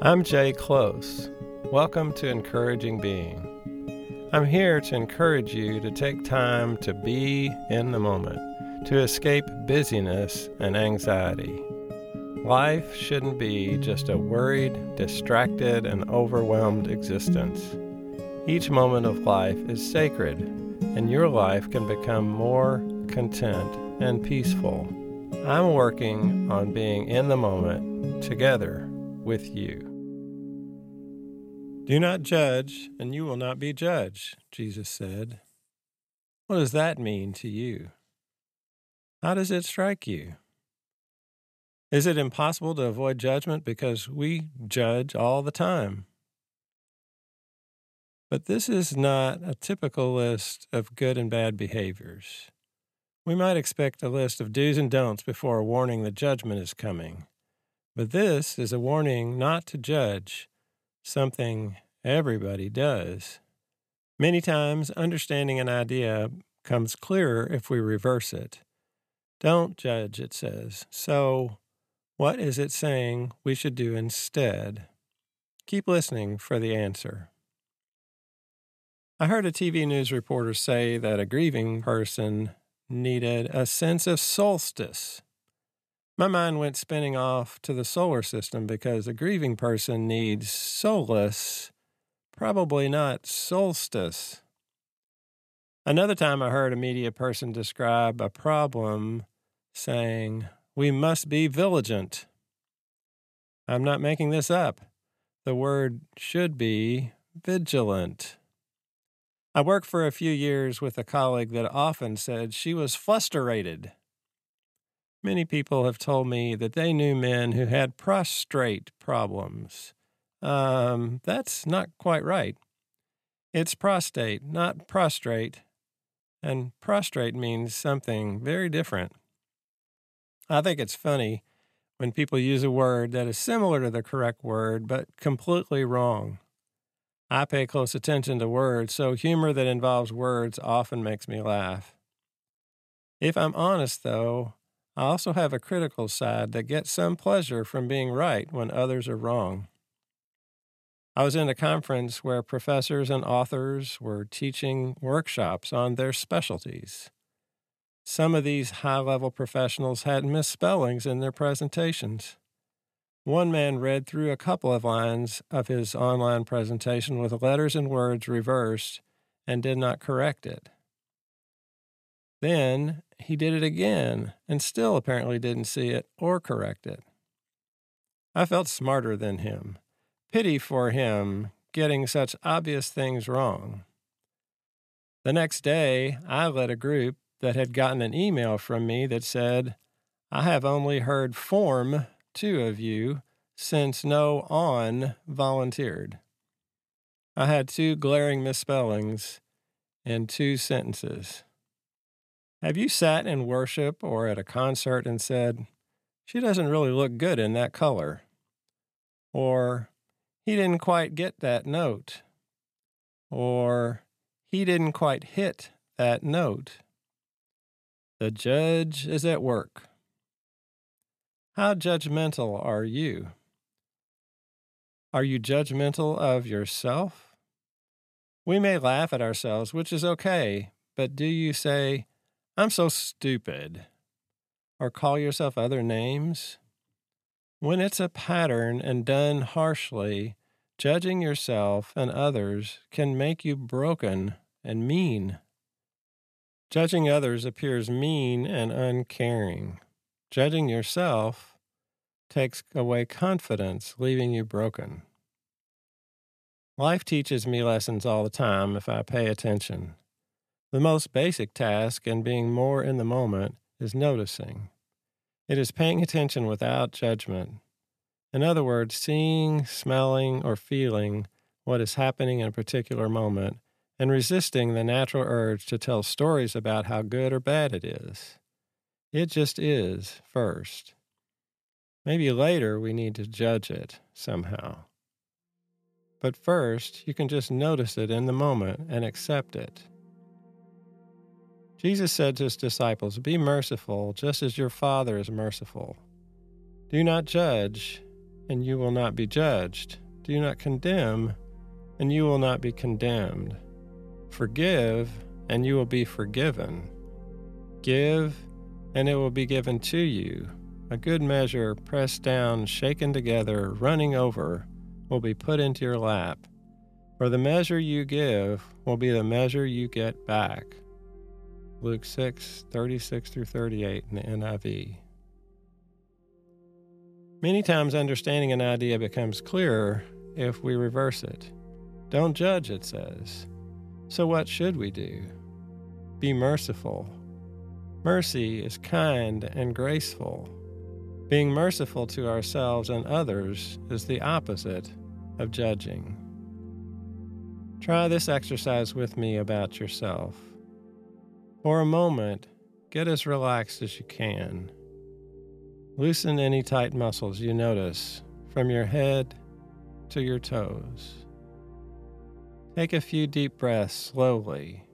I'm Jay Close. Welcome to Encouraging Being. I'm here to encourage you to take time to be in the moment, to escape busyness and anxiety. Life shouldn't be just a worried, distracted, and overwhelmed existence. Each moment of life is sacred, and your life can become more content and peaceful. I'm working on being in the moment together with you. Do not judge, and you will not be judged, Jesus said. What does that mean to you? How does it strike you? Is it impossible to avoid judgment because we judge all the time? But this is not a typical list of good and bad behaviors. We might expect a list of do's and don'ts before a warning that judgment is coming. But this is a warning not to judge something everybody does. Many times, understanding an idea comes clearer if we reverse it. Don't judge, it says. So, what is it saying we should do instead? Keep listening for the answer. I heard a TV news reporter say that a grieving person needed a sense of solstice. My mind went spinning off to the solar system because a grieving person needs solace, probably not solstice. Another time I heard a media person describe a problem saying, We must be vigilant. I'm not making this up. The word should be vigilant. I worked for a few years with a colleague that often said she was frustrated. Many people have told me that they knew men who had prostrate problems. Um, that's not quite right. It's prostate, not prostrate, and prostrate means something very different. I think it's funny when people use a word that is similar to the correct word but completely wrong. I pay close attention to words, so humor that involves words often makes me laugh. If I'm honest, though, I also have a critical side that gets some pleasure from being right when others are wrong. I was in a conference where professors and authors were teaching workshops on their specialties. Some of these high level professionals had misspellings in their presentations. One man read through a couple of lines of his online presentation with letters and words reversed and did not correct it. Then he did it again and still apparently didn't see it or correct it. I felt smarter than him. Pity for him getting such obvious things wrong. The next day, I led a group that had gotten an email from me that said, I have only heard form two of you since no on volunteered. I had two glaring misspellings in two sentences. Have you sat in worship or at a concert and said, She doesn't really look good in that color? Or, He didn't quite get that note? Or, He didn't quite hit that note? The judge is at work. How judgmental are you? Are you judgmental of yourself? We may laugh at ourselves, which is okay, but do you say, I'm so stupid, or call yourself other names. When it's a pattern and done harshly, judging yourself and others can make you broken and mean. Judging others appears mean and uncaring. Judging yourself takes away confidence, leaving you broken. Life teaches me lessons all the time if I pay attention. The most basic task in being more in the moment is noticing. It is paying attention without judgment. In other words, seeing, smelling, or feeling what is happening in a particular moment and resisting the natural urge to tell stories about how good or bad it is. It just is first. Maybe later we need to judge it somehow. But first, you can just notice it in the moment and accept it. Jesus said to his disciples, Be merciful, just as your Father is merciful. Do not judge, and you will not be judged. Do not condemn, and you will not be condemned. Forgive, and you will be forgiven. Give, and it will be given to you. A good measure, pressed down, shaken together, running over, will be put into your lap. For the measure you give will be the measure you get back. Luke 6, 36 through 38 in the NIV. Many times, understanding an idea becomes clearer if we reverse it. Don't judge, it says. So, what should we do? Be merciful. Mercy is kind and graceful. Being merciful to ourselves and others is the opposite of judging. Try this exercise with me about yourself. For a moment, get as relaxed as you can. Loosen any tight muscles you notice from your head to your toes. Take a few deep breaths slowly.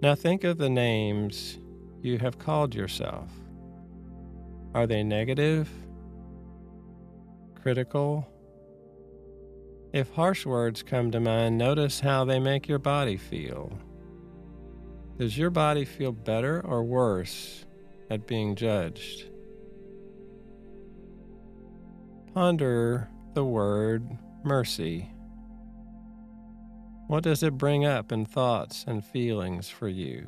Now think of the names you have called yourself. Are they negative? Critical? If harsh words come to mind, notice how they make your body feel. Does your body feel better or worse at being judged? Ponder the word mercy. What does it bring up in thoughts and feelings for you?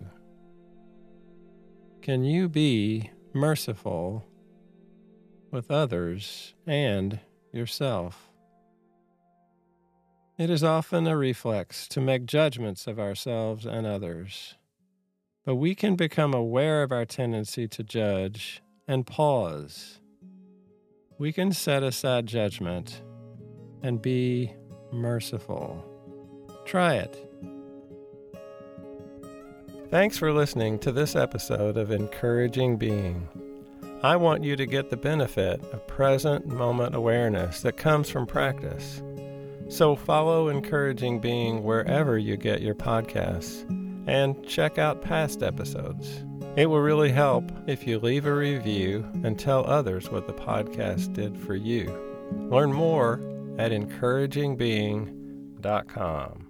Can you be merciful with others and yourself? It is often a reflex to make judgments of ourselves and others. But we can become aware of our tendency to judge and pause we can set aside judgment and be merciful. Try it. Thanks for listening to this episode of Encouraging Being. I want you to get the benefit of present moment awareness that comes from practice. So follow Encouraging Being wherever you get your podcasts and check out past episodes. It will really help if you leave a review and tell others what the podcast did for you. Learn more at encouragingbeing.com.